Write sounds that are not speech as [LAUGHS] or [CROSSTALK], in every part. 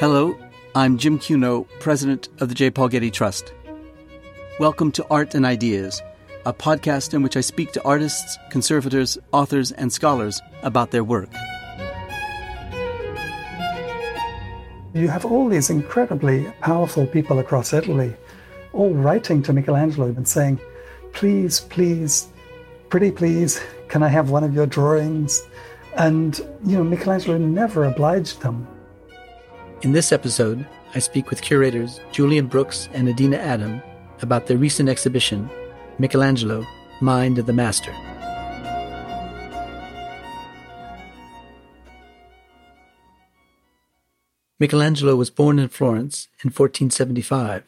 Hello, I'm Jim Cuno, president of the J. Paul Getty Trust. Welcome to Art and Ideas, a podcast in which I speak to artists, conservators, authors, and scholars about their work. You have all these incredibly powerful people across Italy all writing to Michelangelo and saying, please, please, pretty please, can I have one of your drawings? And, you know, Michelangelo never obliged them. In this episode, I speak with curators Julian Brooks and Adina Adam about their recent exhibition, Michelangelo, Mind of the Master. Michelangelo was born in Florence in 1475.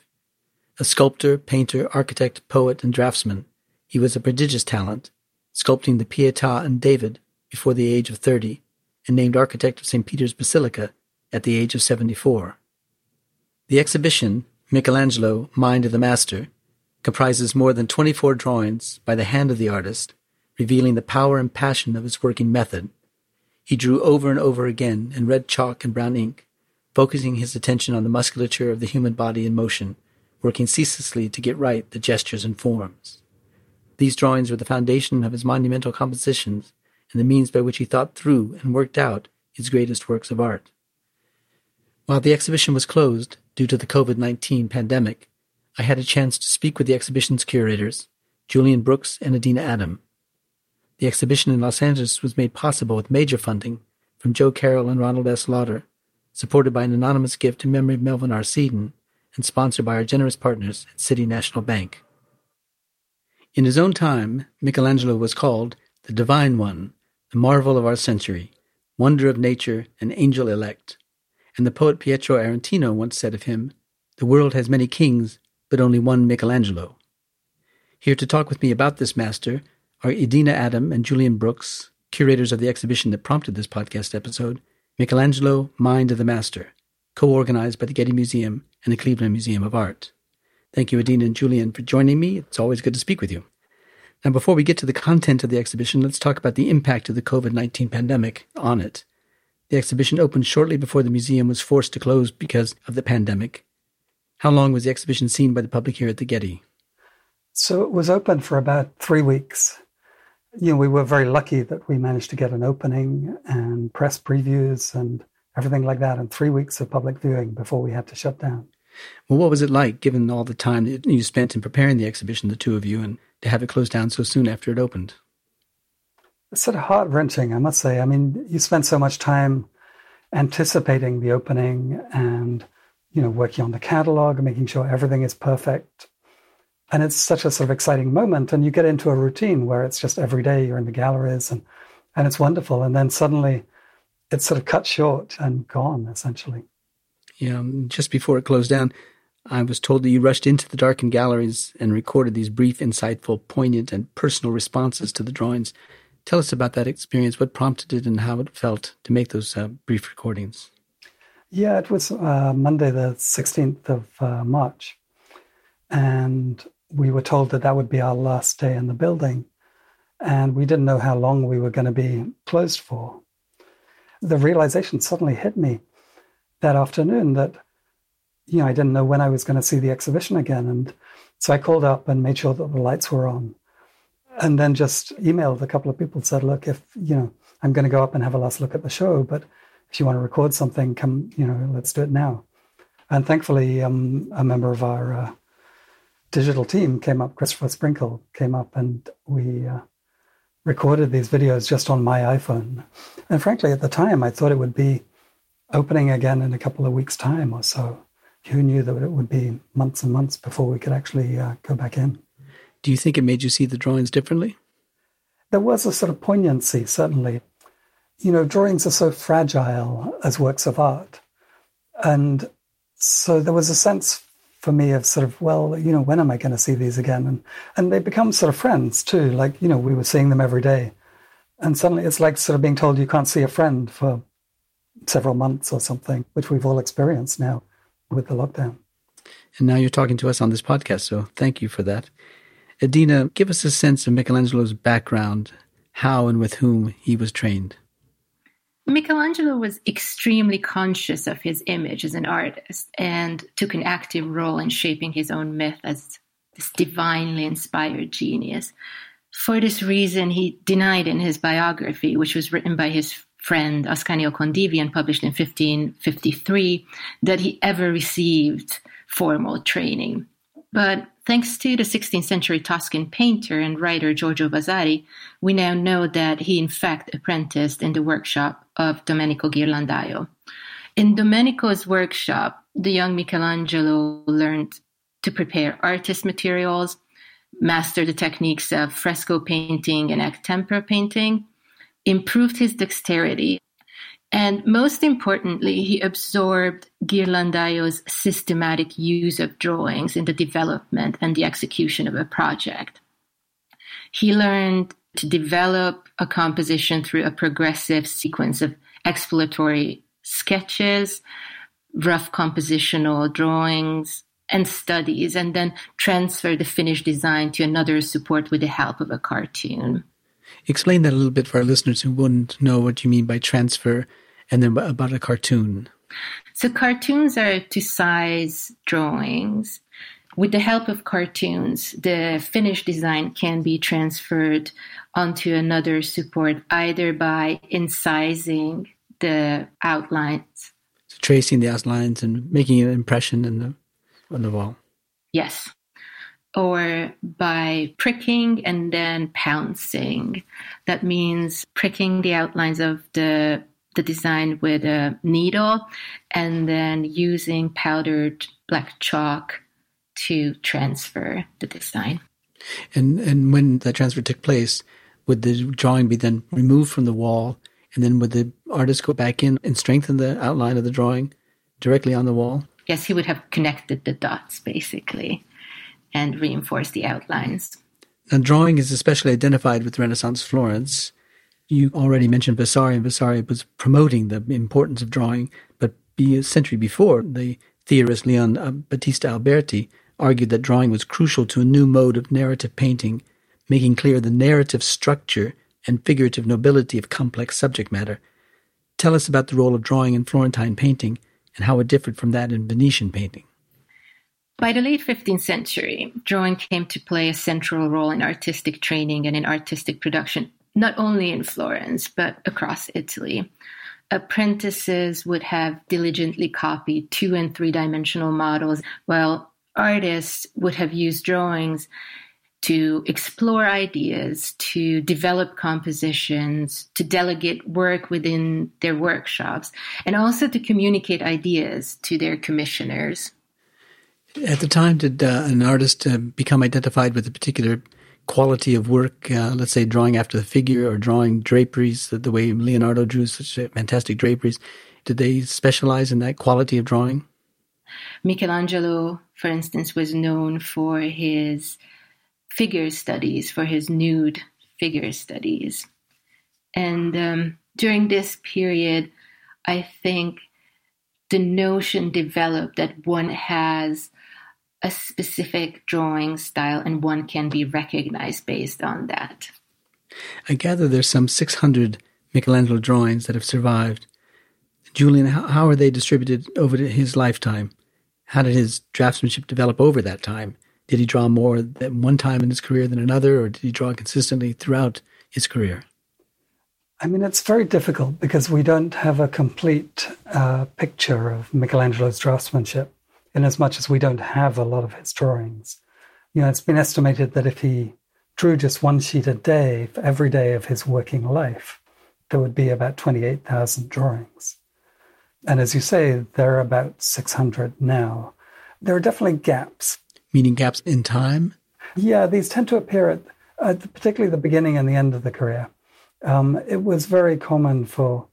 A sculptor, painter, architect, poet, and draftsman, he was a prodigious talent, sculpting the Pietà and David before the age of 30, and named architect of St. Peter's Basilica at the age of 74. The exhibition, Michelangelo, Mind of the Master, comprises more than 24 drawings by the hand of the artist, revealing the power and passion of his working method. He drew over and over again in red chalk and brown ink, focusing his attention on the musculature of the human body in motion, working ceaselessly to get right the gestures and forms. These drawings were the foundation of his monumental compositions and the means by which he thought through and worked out his greatest works of art. While the exhibition was closed due to the COVID 19 pandemic, I had a chance to speak with the exhibition's curators, Julian Brooks and Adina Adam. The exhibition in Los Angeles was made possible with major funding from Jo Carole and Ronald S. Lauder, supported by an anonymous gift in memory of Melvin R. Seiden, and sponsored by our generous partners at City National Bank. In his own time, Michelangelo was called the Divine One, the marvel of our century, wonder of nature, and angel elect and the poet Pietro Aretino once said of him, The world has many kings, but only one Michelangelo. Here to talk with me about this master are Adina Adam and Julian Brooks, curators of the exhibition that prompted this podcast episode, Michelangelo, Mind of the Master, co organized by the Getty Museum and the Cleveland Museum of Art. Thank you, Adina and Julian, for joining me. It's always good to speak with you. Now, before we get to the content of the exhibition, let's talk about the impact of the COVID 19 pandemic on it. The exhibition opened shortly before the museum was forced to close because of the pandemic. How long was the exhibition seen by the public here at the Getty? So it was open for about three weeks. You know, we were very lucky that we managed to get an opening and press previews and everything like that, and three weeks of public viewing before we had to shut down. Well, what was it like, given all the time that you spent in preparing the exhibition, the two of you, and to have it closed down so soon after it opened? It's sort of heart wrenching, I must say. I mean, you spend so much time anticipating the opening and, you know, working on the catalog making sure everything is perfect. And it's such a sort of exciting moment. And you get into a routine where it's just every day you're in the galleries and, and it's wonderful. And then suddenly it's sort of cut short and gone, essentially. Yeah. Um, just before it closed down, I was told that you rushed into the darkened galleries and recorded these brief, insightful, poignant, and personal responses to the drawings. Tell us about that experience. What prompted it and how it felt to make those uh, brief recordings? Yeah, it was uh, Monday, the 16th of uh, March. And we were told that that would be our last day in the building. And we didn't know how long we were going to be closed for. The realization suddenly hit me that afternoon that, you know, I didn't know when I was going to see the exhibition again. And so I called up and made sure that the lights were on and then just emailed a couple of people said, look, if you know, I'm going to go up and have a last look at the show, but if you want to record something, come, you know, let's do it now. And thankfully, um, a member of our uh, digital team came up, Christopher Sprinkle came up, and we uh, recorded these videos just on my iPhone. And frankly, at the time, I thought it would be opening again in a couple of weeks' time or so. Who knew that it would be months and months before we could actually uh, go back in? Do you think it made you see the drawings differently? There was a sort of poignancy, certainly. You know, drawings are so fragile as works of art. And so there was a sense for me of sort of, well, you know, when am I going to see these again? And, and they become sort of friends too. Like, you know, we were seeing them every day. And suddenly it's like sort of being told you can't see a friend for several months or something, which we've all experienced now with the lockdown. And now you're talking to us on this podcast. So thank you for that. Adina, give us a sense of Michelangelo's background, how and with whom he was trained. Michelangelo was extremely conscious of his image as an artist and took an active role in shaping his own myth as this divinely inspired genius. For this reason, he denied in his biography, which was written by his friend Ascanio Condivi and published in 1553, that he ever received formal training. But thanks to the 16th century Tuscan painter and writer Giorgio Vasari, we now know that he in fact apprenticed in the workshop of Domenico Ghirlandaio. In Domenico's workshop, the young Michelangelo learned to prepare artist materials, master the techniques of fresco painting and egg tempera painting, improved his dexterity, and most importantly, he absorbed Ghirlandaio's systematic use of drawings in the development and the execution of a project. He learned to develop a composition through a progressive sequence of exploratory sketches, rough compositional drawings, and studies, and then transfer the finished design to another support with the help of a cartoon. Explain that a little bit for our listeners who wouldn't know what you mean by transfer and then about a cartoon. So, cartoons are to size drawings. With the help of cartoons, the finished design can be transferred onto another support either by incising the outlines. So tracing the outlines and making an impression in the, on the wall. Yes. Or by pricking and then pouncing. That means pricking the outlines of the the design with a needle and then using powdered black chalk to transfer the design. And and when that transfer took place, would the drawing be then removed from the wall, and then would the artist go back in and strengthen the outline of the drawing directly on the wall? Yes, he would have connected the dots basically and reinforce the outlines. Now, drawing is especially identified with Renaissance Florence. You already mentioned Vasari, and Vasari was promoting the importance of drawing, but a century before, the theorist Leon uh, Battista Alberti argued that drawing was crucial to a new mode of narrative painting, making clear the narrative structure and figurative nobility of complex subject matter. Tell us about the role of drawing in Florentine painting and how it differed from that in Venetian painting. By the late 15th century, drawing came to play a central role in artistic training and in artistic production, not only in Florence, but across Italy apprentices would have diligently copied two and three dimensional models, while artists would have used drawings to explore ideas, to develop compositions, to delegate work within their workshops, and also to communicate ideas to their commissioners. At the time, did uh, an artist uh, become identified with a particular quality of work, uh, let's say drawing after the figure or drawing draperies, the, the way Leonardo drew such fantastic draperies, did they specialize in that quality of drawing? Michelangelo, for instance, was known for his figure studies, for his nude figure studies. And um, during this period, I think the notion developed that one has a specific drawing style and one can be recognized based on that. I gather there's some 600 Michelangelo drawings that have survived. Julian, how, how are they distributed over his lifetime? How did his draftsmanship develop over that time? Did he draw more at one time in his career than another, or did he draw consistently throughout his career? I mean, it's very difficult because we don't have a complete uh, picture of Michelangelo's draftsmanship in as much as we don't have a lot of his drawings. You know, it's been estimated that if he drew just one sheet a day for every day of his working life, there would be about 28,000 drawings. And as you say, there are about 600 now. There are definitely gaps. Meaning gaps in time? Yeah, these tend to appear at, at particularly the beginning and the end of the career. Um, it was very common for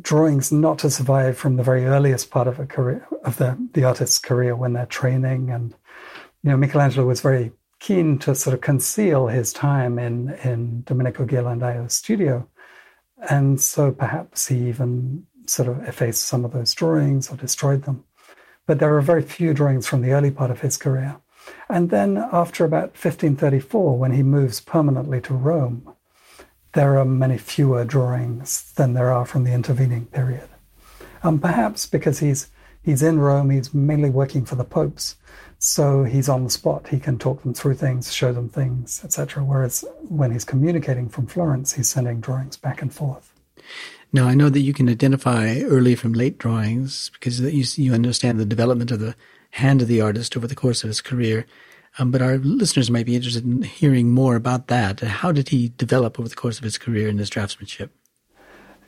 drawings not to survive from the very earliest part of a career of the, the artist's career when they're training. And you know, Michelangelo was very keen to sort of conceal his time in in Domenico Ghirlandaio's studio. And so perhaps he even sort of effaced some of those drawings or destroyed them. But there are very few drawings from the early part of his career. And then after about 1534, when he moves permanently to Rome, there are many fewer drawings than there are from the intervening period. Um, perhaps because he's he's in Rome, he's mainly working for the popes, so he's on the spot. He can talk them through things, show them things, etc. Whereas when he's communicating from Florence, he's sending drawings back and forth. Now, I know that you can identify early from late drawings because you, you understand the development of the hand of the artist over the course of his career. Um, but our listeners might be interested in hearing more about that. How did he develop over the course of his career in his draftsmanship?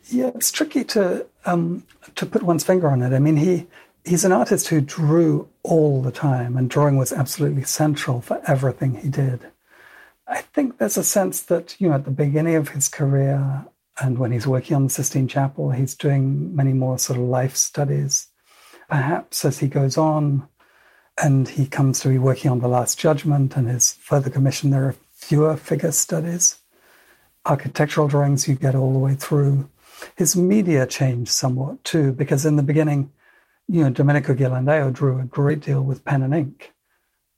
Yeah, it's tricky to um, to put one's finger on it. I mean, he he's an artist who drew all the time, and drawing was absolutely central for everything he did. I think there's a sense that you know at the beginning of his career, and when he's working on the Sistine Chapel, he's doing many more sort of life studies. Perhaps as he goes on, and he comes to be working on the Last Judgment and his further commission, there are fewer figure studies. Architectural drawings you get all the way through. His media changed somewhat too, because in the beginning, you know, Domenico Ghirlandaio drew a great deal with pen and ink.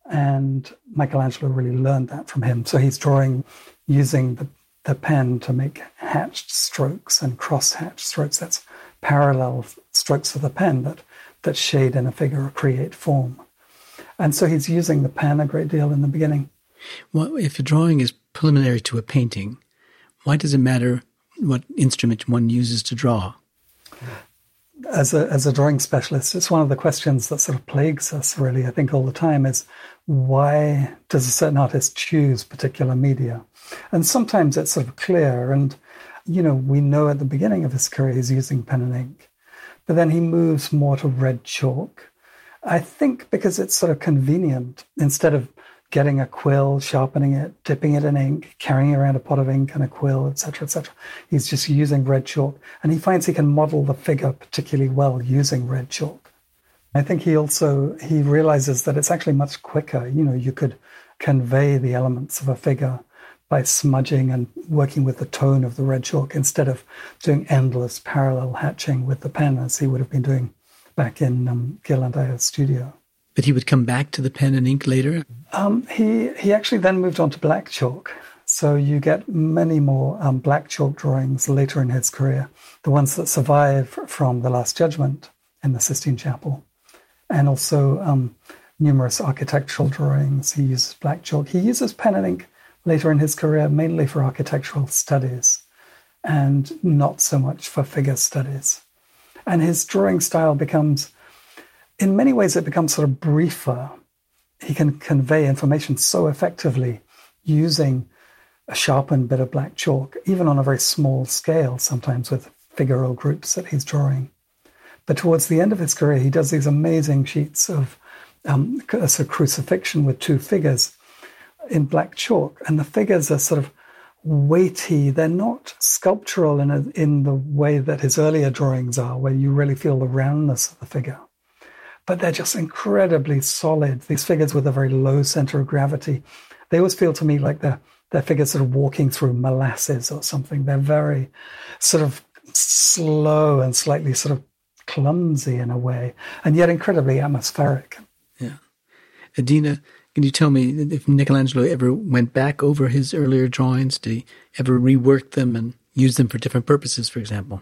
And Michelangelo really learned that from him. So he's drawing using the, the pen to make hatched strokes and cross hatched strokes. That's parallel strokes of the pen that, that shade in a figure or create form. And so he's using the pen a great deal in the beginning. Well, if a drawing is preliminary to a painting, why does it matter what instrument one uses to draw? As a, as a drawing specialist, it's one of the questions that sort of plagues us, really, I think, all the time is why does a certain artist choose particular media? And sometimes it's sort of clear. And, you know, we know at the beginning of his career he's using pen and ink. But then he moves more to red chalk. I think because it's sort of convenient instead of getting a quill, sharpening it, dipping it in ink, carrying around a pot of ink and a quill, etc., etc. He's just using red chalk, and he finds he can model the figure particularly well using red chalk. I think he also he realizes that it's actually much quicker. You know, you could convey the elements of a figure by smudging and working with the tone of the red chalk instead of doing endless parallel hatching with the pen as he would have been doing back in um, Ghirlandaio's studio. But he would come back to the pen and ink later? Um, he, he actually then moved on to black chalk. So you get many more um, black chalk drawings later in his career, the ones that survive from The Last Judgment in the Sistine Chapel, and also um, numerous architectural drawings. He uses black chalk. He uses pen and ink later in his career mainly for architectural studies and not so much for figure studies. And his drawing style becomes in many ways, it becomes sort of briefer. He can convey information so effectively using a sharpened bit of black chalk, even on a very small scale, sometimes with figural groups that he's drawing. But towards the end of his career, he does these amazing sheets of um, a crucifixion with two figures in black chalk. And the figures are sort of weighty. They're not sculptural in, a, in the way that his earlier drawings are, where you really feel the roundness of the figure but they're just incredibly solid. These figures with a very low center of gravity, they always feel to me like they're they're figures sort of walking through molasses or something. They're very sort of slow and slightly sort of clumsy in a way, and yet incredibly atmospheric. Yeah, Adina, can you tell me if Michelangelo ever went back over his earlier drawings? Did he ever rework them and use them for different purposes, for example?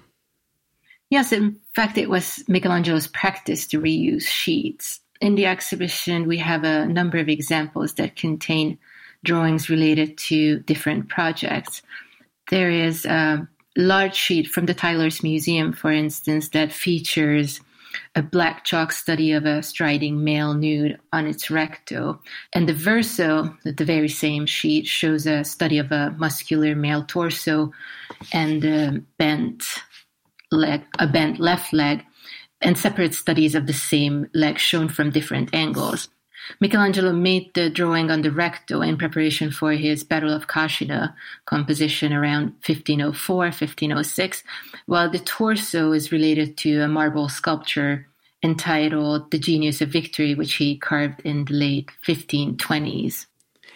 Yes, in fact, it was Michelangelo's practice to reuse sheets. In the exhibition, we have a number of examples that contain drawings related to different projects. There is a large sheet from the Teylers Museum, for instance, that features a black chalk study of a striding male nude on its recto. And the verso, the very same sheet, shows a study of a muscular male torso and a bent leg, a bent left leg, and separate studies of the same leg shown from different angles. Michelangelo made the drawing on the recto in preparation for his Battle of Cascina composition around 1504, 1506, while the torso is related to a marble sculpture entitled The Genius of Victory, which he carved in the late 1520s.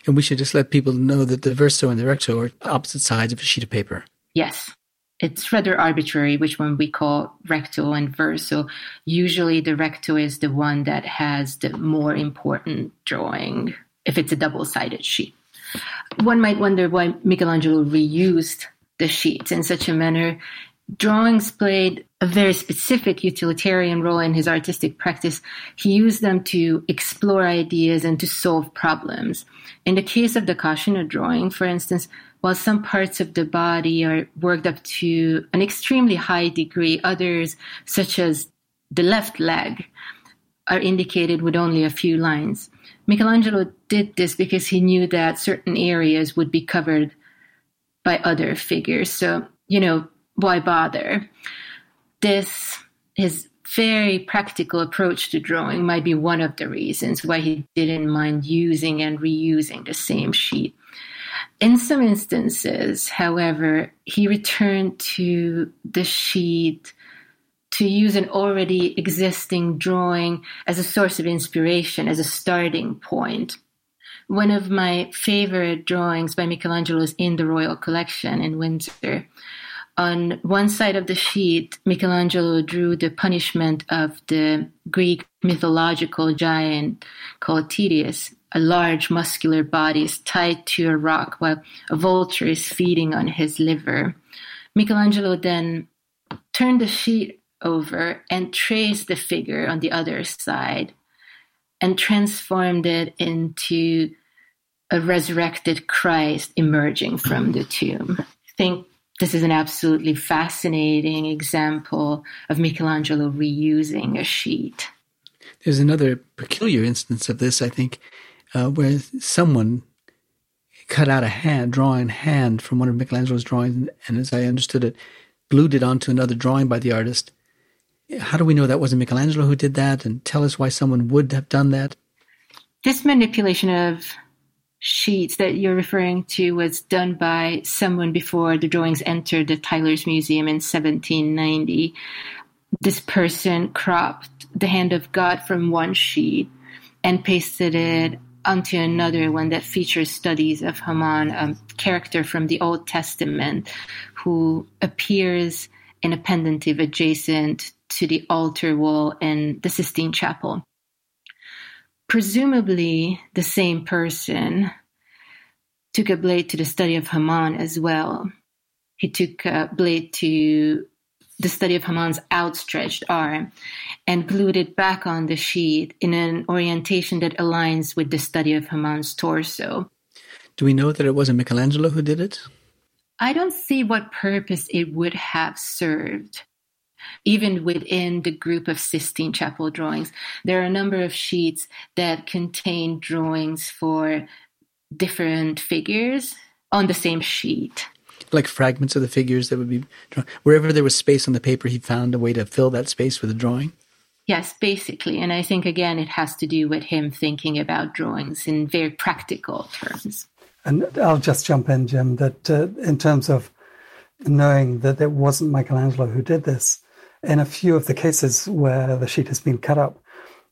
And we should just let people know that the verso and the recto are opposite sides of a sheet of paper. Yes it's rather arbitrary which one we call recto and verso. Usually the recto is the one that has the more important drawing if it's a double sided sheet. One might wonder why Michelangelo reused the sheets in such a manner. Drawings played a very specific utilitarian role in his artistic practice. He used them to explore ideas and to solve problems. In the case of the Cascina drawing, for instance, while some parts of the body are worked up to an extremely high degree, others, such as the left leg, are indicated with only a few lines. Michelangelo did this because he knew that certain areas would be covered by other figures. So, you know, why bother? This, his very practical approach to drawing might be one of the reasons why he didn't mind using and reusing the same sheet. In some instances, however, he returned to the sheet to use an already existing drawing as a source of inspiration, as a starting point. One of my favorite drawings by Michelangelo is in the Royal Collection in Windsor. On one side of the sheet, Michelangelo drew the punishment of the Greek mythological giant called Tityus. A large muscular body is tied to a rock while a vulture is feeding on his liver. Michelangelo then turned the sheet over and traced the figure on the other side and transformed it into a resurrected Christ emerging from the tomb. I think this is an absolutely fascinating example of Michelangelo reusing a sheet. There's another peculiar instance of this, I think, uh, where someone cut out a hand, drawing hand from one of Michelangelo's drawings, and as I understood it, glued it onto another drawing by the artist. How do we know that wasn't Michelangelo who did that? And tell us why someone would have done that. This manipulation of sheets that you're referring to was done by someone before the drawings entered the Teylers Museum in 1790. This person cropped the hand of God from one sheet and pasted it onto another one that features studies of Haman, a character from the Old Testament who appears in a pendentive adjacent to the altar wall in the Sistine Chapel. Presumably, the same person took a blade to the study of Haman as well. He took a blade to the study of Haman's outstretched arm and glued it back on the sheet in an orientation that aligns with the study of Haman's torso. Do we know that it wasn't Michelangelo who did it? I don't see what purpose it would have served. Even within the group of Sistine Chapel drawings, there are a number of sheets that contain drawings for different figures on the same sheet like fragments of the figures that would be drawn. Wherever there was space on the paper, he found a way to fill that space with a drawing. Yes, basically. And I think, again, it has to do with him thinking about drawings in very practical terms. And I'll just jump in, Jim, that uh, in terms of knowing that it wasn't Michelangelo who did this, in a few of the cases where the sheet has been cut up,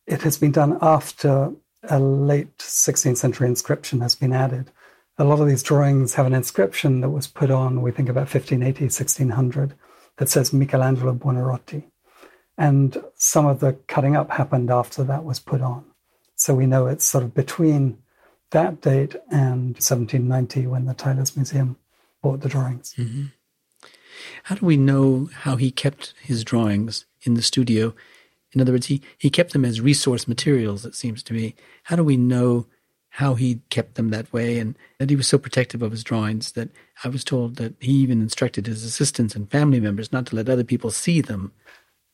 it has been done after a late 16th century inscription has been added a lot of these drawings have an inscription that was put on, we think about 1580, 1600, that says Michelangelo Buonarroti. And some of the cutting up happened after that was put on. So we know it's sort of between that date and 1790 when the Teylers Museum bought the drawings. Mm-hmm. How do we know how he kept his drawings in the studio? In other words, he, he kept them as resource materials, it seems to me. How do we know how he kept them that way and that he was so protective of his drawings that I was told that he even instructed his assistants and family members not to let other people see them.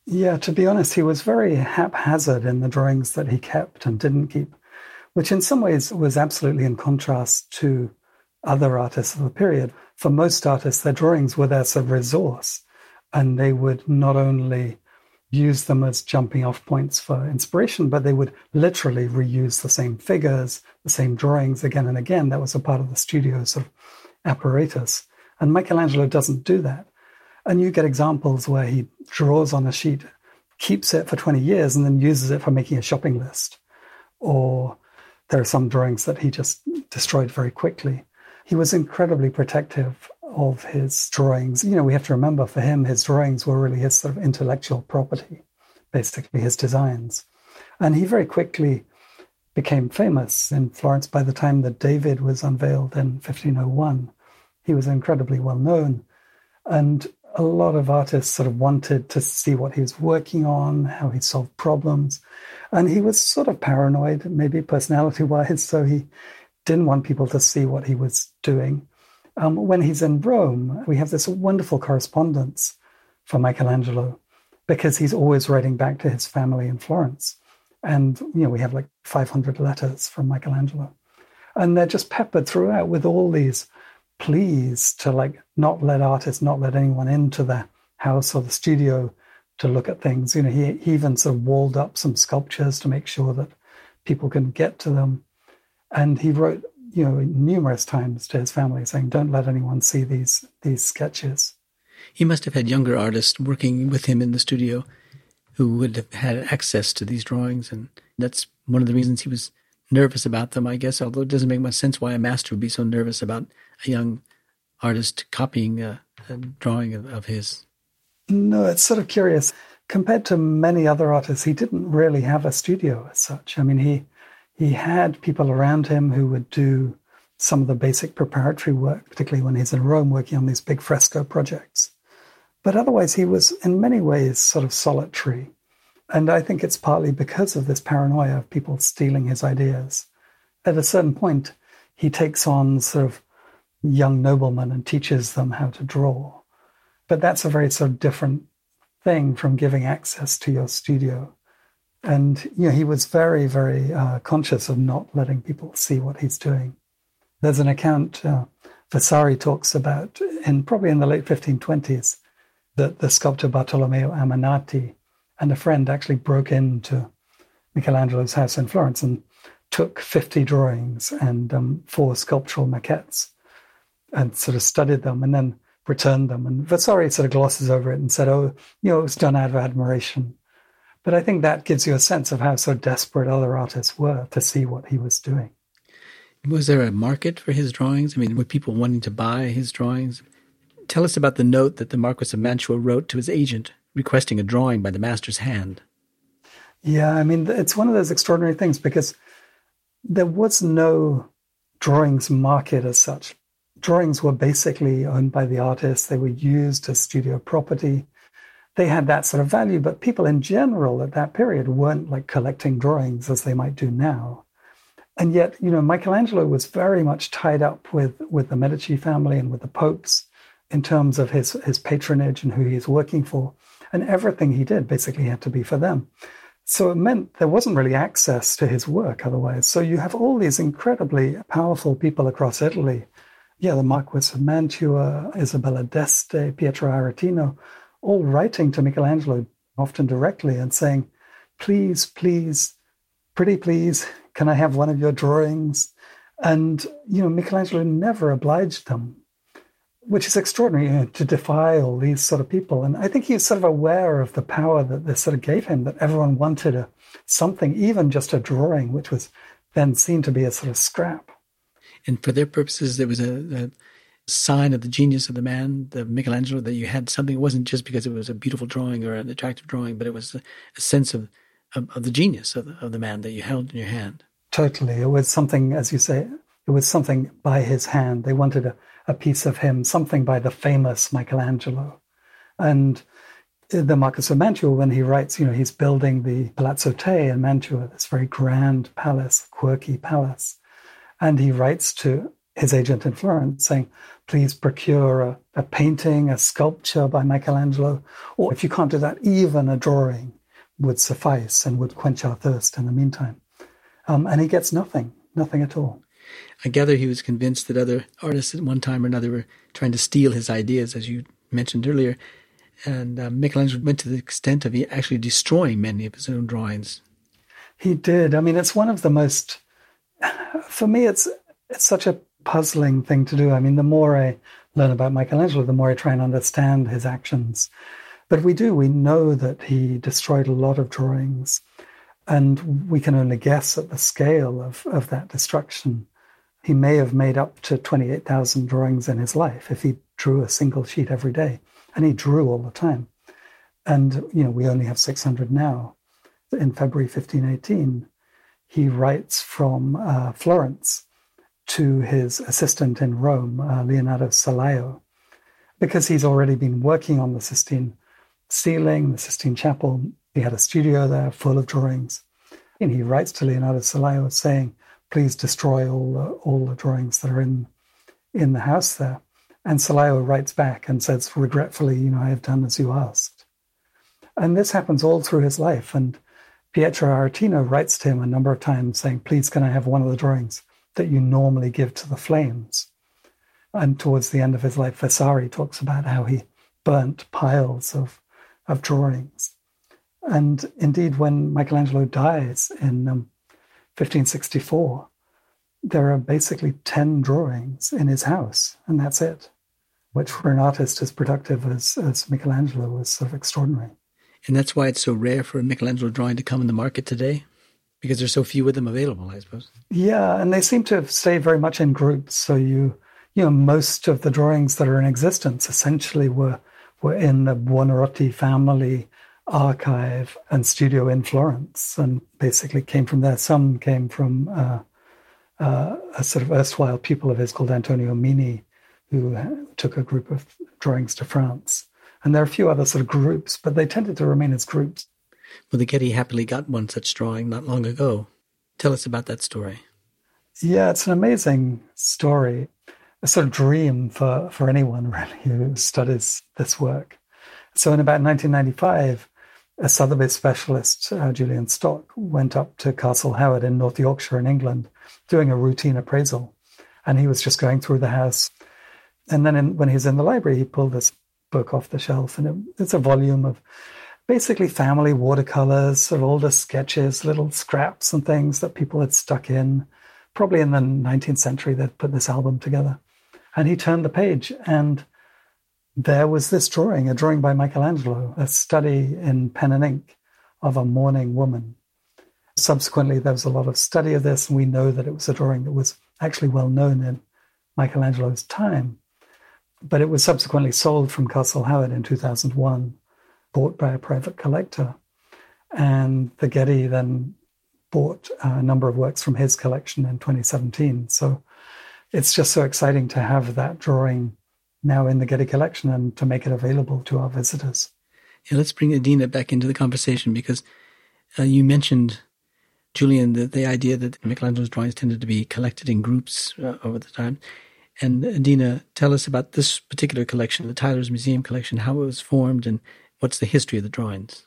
Yeah, to be honest, he was very haphazard in the drawings that he kept and didn't keep, which in some ways was absolutely in contrast to other artists of the period. For most artists, their drawings were their sort of resource, and they would not only use them as jumping off points for inspiration, but they would literally reuse the same figures, the same drawings again and again. That was a part of the studio's sort of apparatus. And Michelangelo doesn't do that. And you get examples where he draws on a sheet, keeps it for 20 years, and then uses it for making a shopping list. Or there are some drawings that he just destroyed very quickly. He was incredibly protective of his drawings. You know, we have to remember for him, his drawings were really his sort of intellectual property, basically his designs. And he very quickly became famous in Florence by the time that David was unveiled in 1501. He was incredibly well known. And a lot of artists sort of wanted to see what he was working on, how he solved problems. And he was sort of paranoid, maybe personality wise, [LAUGHS] so he didn't want people to see what he was doing. Um, when he's in Rome, we have this wonderful correspondence from Michelangelo because he's always writing back to his family in Florence. And, you know, we have like 500 letters from Michelangelo. And they're just peppered throughout with all these pleas to like not let artists, not let anyone into the house or the studio to look at things. You know, he, he even sort of walled up some sculptures to make sure that people can get to them. And he wrote, you know, numerous times to his family saying, "Don't let anyone see these these sketches." He must have had younger artists working with him in the studio who would have had access to these drawings, and that's one of the reasons he was nervous about them, I guess. Although it doesn't make much sense why a master would be so nervous about a young artist copying a, a drawing of, of his. No, it's sort of curious. Compared to many other artists, he didn't really have a studio as such. I mean, he he had people around him who would do some of the basic preparatory work, particularly when he's in Rome working on these big fresco projects. But otherwise, he was in many ways sort of solitary. And I think it's partly because of this paranoia of people stealing his ideas. At a certain point, he takes on sort of young noblemen and teaches them how to draw. But that's a very sort of different thing from giving access to your studio. And he was very, very uh, conscious of not letting people see what he's doing. There's an account uh, Vasari talks about in probably in the late 1520s that the sculptor Bartolomeo Ammanati and a friend actually broke into Michelangelo's house in Florence and took 50 drawings and um, four sculptural maquettes and sort of studied them and then returned them. And Vasari sort of glosses over it and said, oh, you know, it was done out of admiration. But I think that gives you a sense of how so desperate other artists were to see what he was doing. Was there a market for his drawings? I mean, were people wanting to buy his drawings? Tell us about the note that the Marquis of Mantua wrote to his agent requesting a drawing by the master's hand. Yeah, I mean, it's one of those extraordinary things because there was no drawings market as such. Drawings were basically owned by the artist, they were used as studio property. They had that sort of value, but people in general at that period weren't like collecting drawings as they might do now. And yet, you know, Michelangelo was very much tied up with, with the Medici family and with the popes in terms of his, his patronage and who he's working for. And everything he did basically had to be for them. So it meant there wasn't really access to his work otherwise. So you have all these incredibly powerful people across Italy. Yeah, the Marquis of Mantua, Isabella d'Este, Pietro Aretino, all writing to Michelangelo, often directly, and saying, please, please, pretty please, can I have one of your drawings? And, you know, Michelangelo never obliged them which is extraordinary you know, to defy all these sort of people. And I think he's sort of aware of the power that this sort of gave him, that everyone wanted a, something, even just a drawing, which was then seen to be a sort of scrap. And for their purposes, there was a, a sign of the genius of the man, the Michelangelo, that you had something. It wasn't just because it was a beautiful drawing or an attractive drawing, but it was a, a sense of, of, of, the genius of the, of the man that you held in your hand. Totally. It was something, as you say, it was something by his hand. They wanted a a piece of him, something by the famous Michelangelo. And the Marquis of Mantua, when he writes, you know, he's building the Palazzo Te in Mantua, this very grand palace, quirky palace. And he writes to his agent in Florence saying, please procure a, a painting, a sculpture by Michelangelo, or if you can't do that, even a drawing would suffice and would quench our thirst in the meantime. Um, and he gets nothing, nothing at all. I gather he was convinced that other artists at one time or another were trying to steal his ideas, as you mentioned earlier. And uh, Michelangelo went to the extent of actually destroying many of his own drawings. He did. I mean, it's one of the most, for me, it's it's such a puzzling thing to do. I mean, the more I learn about Michelangelo, the more I try and understand his actions. But we do. We know that he destroyed a lot of drawings, and we can only guess at the scale of, of that destruction he may have made up to 28,000 drawings in his life if he drew a single sheet every day. And he drew all the time. And, you know, we only have 600 now. In February 1518, he writes from uh, Florence to his assistant in Rome, uh, Leonardo Sellaio, because he's already been working on the Sistine ceiling, the Sistine Chapel. He had a studio there full of drawings. And he writes to Leonardo Sellaio saying, please destroy all the, all the drawings that are in, in the house there. And Sellaio writes back and says, regretfully, you know, I have done as you asked. And this happens all through his life. And Pietro Aretino writes to him a number of times saying, please, can I have one of the drawings that you normally give to the flames? And towards the end of his life, Vasari talks about how he burnt piles of, of drawings. And indeed, when Michelangelo dies in um, 1564, there are basically 10 drawings in his house, and that's it, which for an artist as productive as, as Michelangelo was sort of extraordinary. And that's why it's so rare for a Michelangelo drawing to come in the market today, because there's so few of them available, I suppose. Yeah, and they seem to stay very much in groups. So you, you know, most of the drawings that are in existence essentially were were in the Buonarroti family archive and studio in Florence, and basically came from there. Some came from uh, uh, a sort of erstwhile pupil of his called Antonio Mini, who took a group of drawings to France. And there are a few other sort of groups, but they tended to remain as groups. Well, the Getty happily got one such drawing not long ago. Tell us about that story. Yeah, it's an amazing story, a sort of dream for, for anyone [LAUGHS] really who studies this work. So in about 1995, a Sotheby's specialist, uh, Julian Stock, went up to Castle Howard in North Yorkshire in England doing a routine appraisal. And he was just going through the house. And then in, when he was in the library, he pulled this book off the shelf. And it, it's a volume of basically family watercolors, sort of older sketches, little scraps and things that people had stuck in. Probably in the 19th century, they'd put this album together. And he turned the page and there was this drawing, a drawing by Michelangelo, a study in pen and ink of a mourning woman. Subsequently, there was a lot of study of this, and we know that it was a drawing that was actually well known in Michelangelo's time. But it was subsequently sold from Castle Howard in 2001, bought by a private collector. And the Getty then bought a number of works from his collection in 2017. So it's just so exciting to have that drawing now in the Getty collection and to make it available to our visitors. Yeah, let's bring Adina back into the conversation because uh, you mentioned, Julian, the, the idea that Michelangelo's drawings tended to be collected in groups uh, over the time. And Adina, tell us about this particular collection, the Teylers Museum collection, how it was formed and what's the history of the drawings.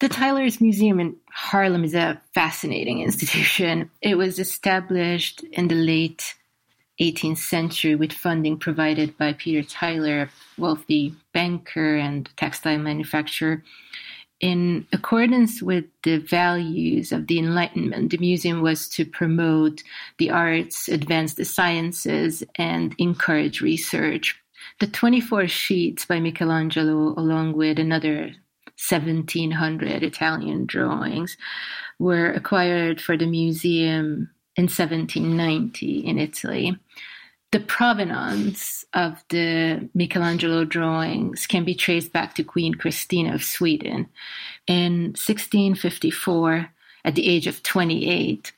The Teylers Museum in Haarlem is a fascinating institution. It was established in the late 18th century with funding provided by Peter Teyler, a wealthy banker and textile manufacturer. In accordance with the values of the Enlightenment, the museum was to promote the arts, advance the sciences, and encourage research. The 24 sheets by Michelangelo, along with another 1700 Italian drawings, were acquired for the museum in 1790 in Italy. The provenance of the Michelangelo drawings can be traced back to Queen Christina of Sweden. In 1654, at the age of 28,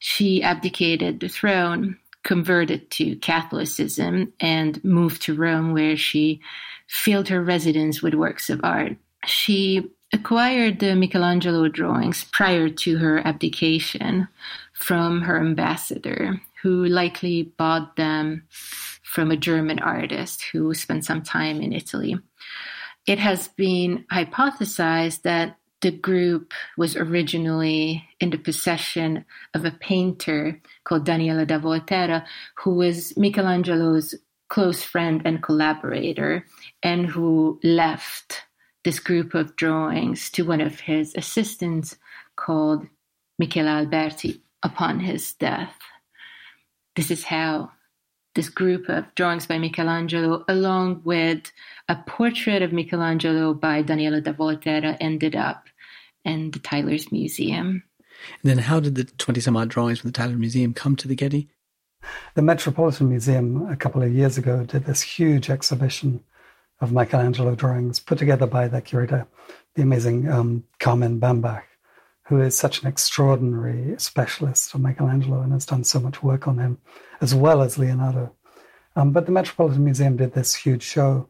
she abdicated the throne, converted to Catholicism, and moved to Rome, where she filled her residence with works of art. She acquired the Michelangelo drawings prior to her abdication from her ambassador, who likely bought them from a German artist who spent some time in Italy. It has been hypothesized that the group was originally in the possession of a painter called Daniele da Volterra, who was Michelangelo's close friend and collaborator, and who left this group of drawings to one of his assistants called Michele Alberti upon his death. This is how this group of drawings by Michelangelo, along with a portrait of Michelangelo by Daniele da Volterra, ended up in the Teylers Museum. And then, how did the 20 some odd drawings from the Teyler Museum come to the Getty? The Metropolitan Museum, a couple of years ago, did this huge exhibition of Michelangelo drawings put together by the curator, the amazing um, Carmen Bambach who is such an extraordinary specialist of Michelangelo and has done so much work on him, as well as Leonardo. Um, but the Metropolitan Museum did this huge show,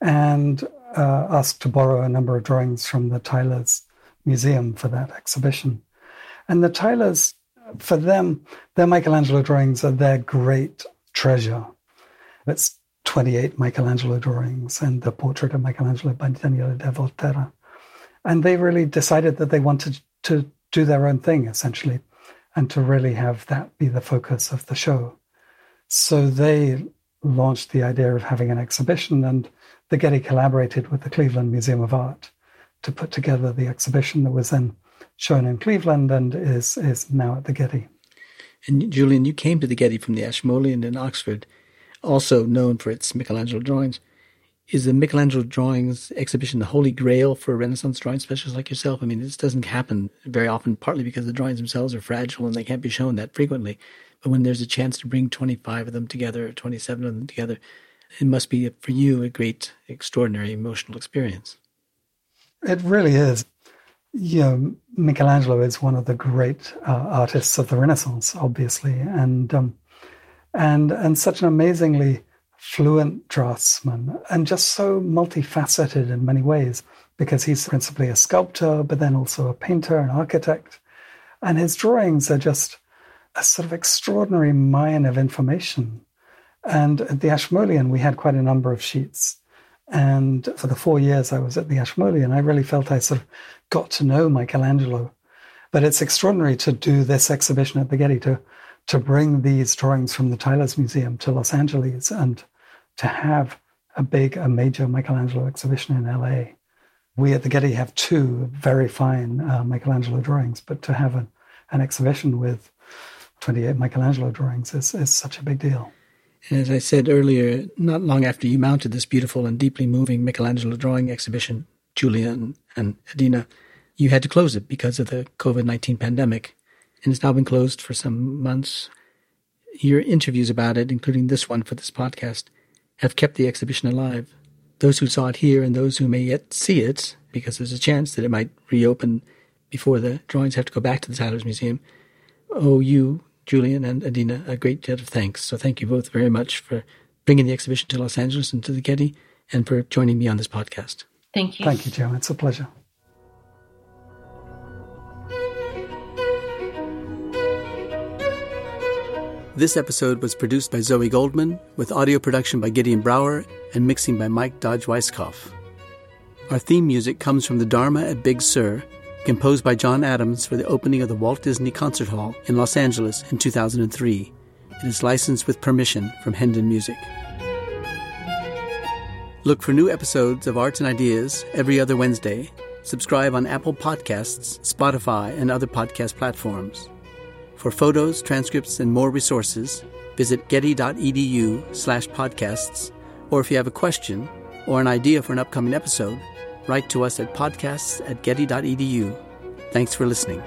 and uh, asked to borrow a number of drawings from the Teylers Museum for that exhibition. And the Teylers, for them, their Michelangelo drawings are their great treasure. It's 28 Michelangelo drawings and the portrait of Michelangelo by Daniele de Volterra. And they really decided that they wanted to do their own thing, essentially, and to really have that be the focus of the show. So they launched the idea of having an exhibition, and the Getty collaborated with the Cleveland Museum of Art to put together the exhibition that was then shown in Cleveland and is, is now at the Getty. And Julian, you came to the Getty from the Ashmolean in Oxford, also known for its Michelangelo drawings. Is the Michelangelo drawings exhibition the holy grail for Renaissance drawing specialists like yourself? I mean, this doesn't happen very often, partly because the drawings themselves are fragile and they can't be shown that frequently. But when there's a chance to bring 25 of them together, 27 of them together, it must be for you a great, extraordinary emotional experience. It really is. You know, Michelangelo is one of the great uh, artists of the Renaissance, obviously, and um, and and such an amazingly fluent draftsman, and just so multifaceted in many ways because he's principally a sculptor, but then also a painter, an architect, and his drawings are just a sort of extraordinary mine of information. And at the Ashmolean, we had quite a number of sheets. And for the four years I was at the Ashmolean, I really felt I sort of got to know Michelangelo. But it's extraordinary to do this exhibition at the Getty, to, to bring these drawings from the Teylers Museum to Los Angeles and to have a big, a major Michelangelo exhibition in LA. We at the Getty have two very fine uh, Michelangelo drawings, but to have an, an exhibition with 28 Michelangelo drawings is, is such a big deal. As I said earlier, not long after you mounted this beautiful and deeply moving Michelangelo drawing exhibition, Julian and Adina, you had to close it because of the COVID 19 pandemic. And it's now been closed for some months. Your interviews about it, including this one for this podcast, have kept the exhibition alive. Those who saw it here and those who may yet see it, because there's a chance that it might reopen before the drawings have to go back to the Teylers Museum, owe you Julian and Adina a great debt of thanks. So thank you both very much for bringing the exhibition to Los Angeles and to the Getty and for joining me on this podcast. Thank you. Thank you, Joe. It's a pleasure. This episode was produced by Zoe Goldman, with audio production by Gideon Brower and mixing by Mike Dodge Weisskopf. Our theme music comes from the Dharma at Big Sur composed by John Adams for the opening of the Walt Disney Concert Hall in Los Angeles in 2003. It is licensed with permission from Hendon Music. Look for new episodes of Arts and Ideas every other Wednesday. Subscribe on Apple Podcasts, Spotify, and other podcast platforms. For photos, transcripts, and more resources, visit getty.edu slash podcasts, or if you have a question or an idea for an upcoming episode, write to us at podcasts at getty.edu. Thanks for listening.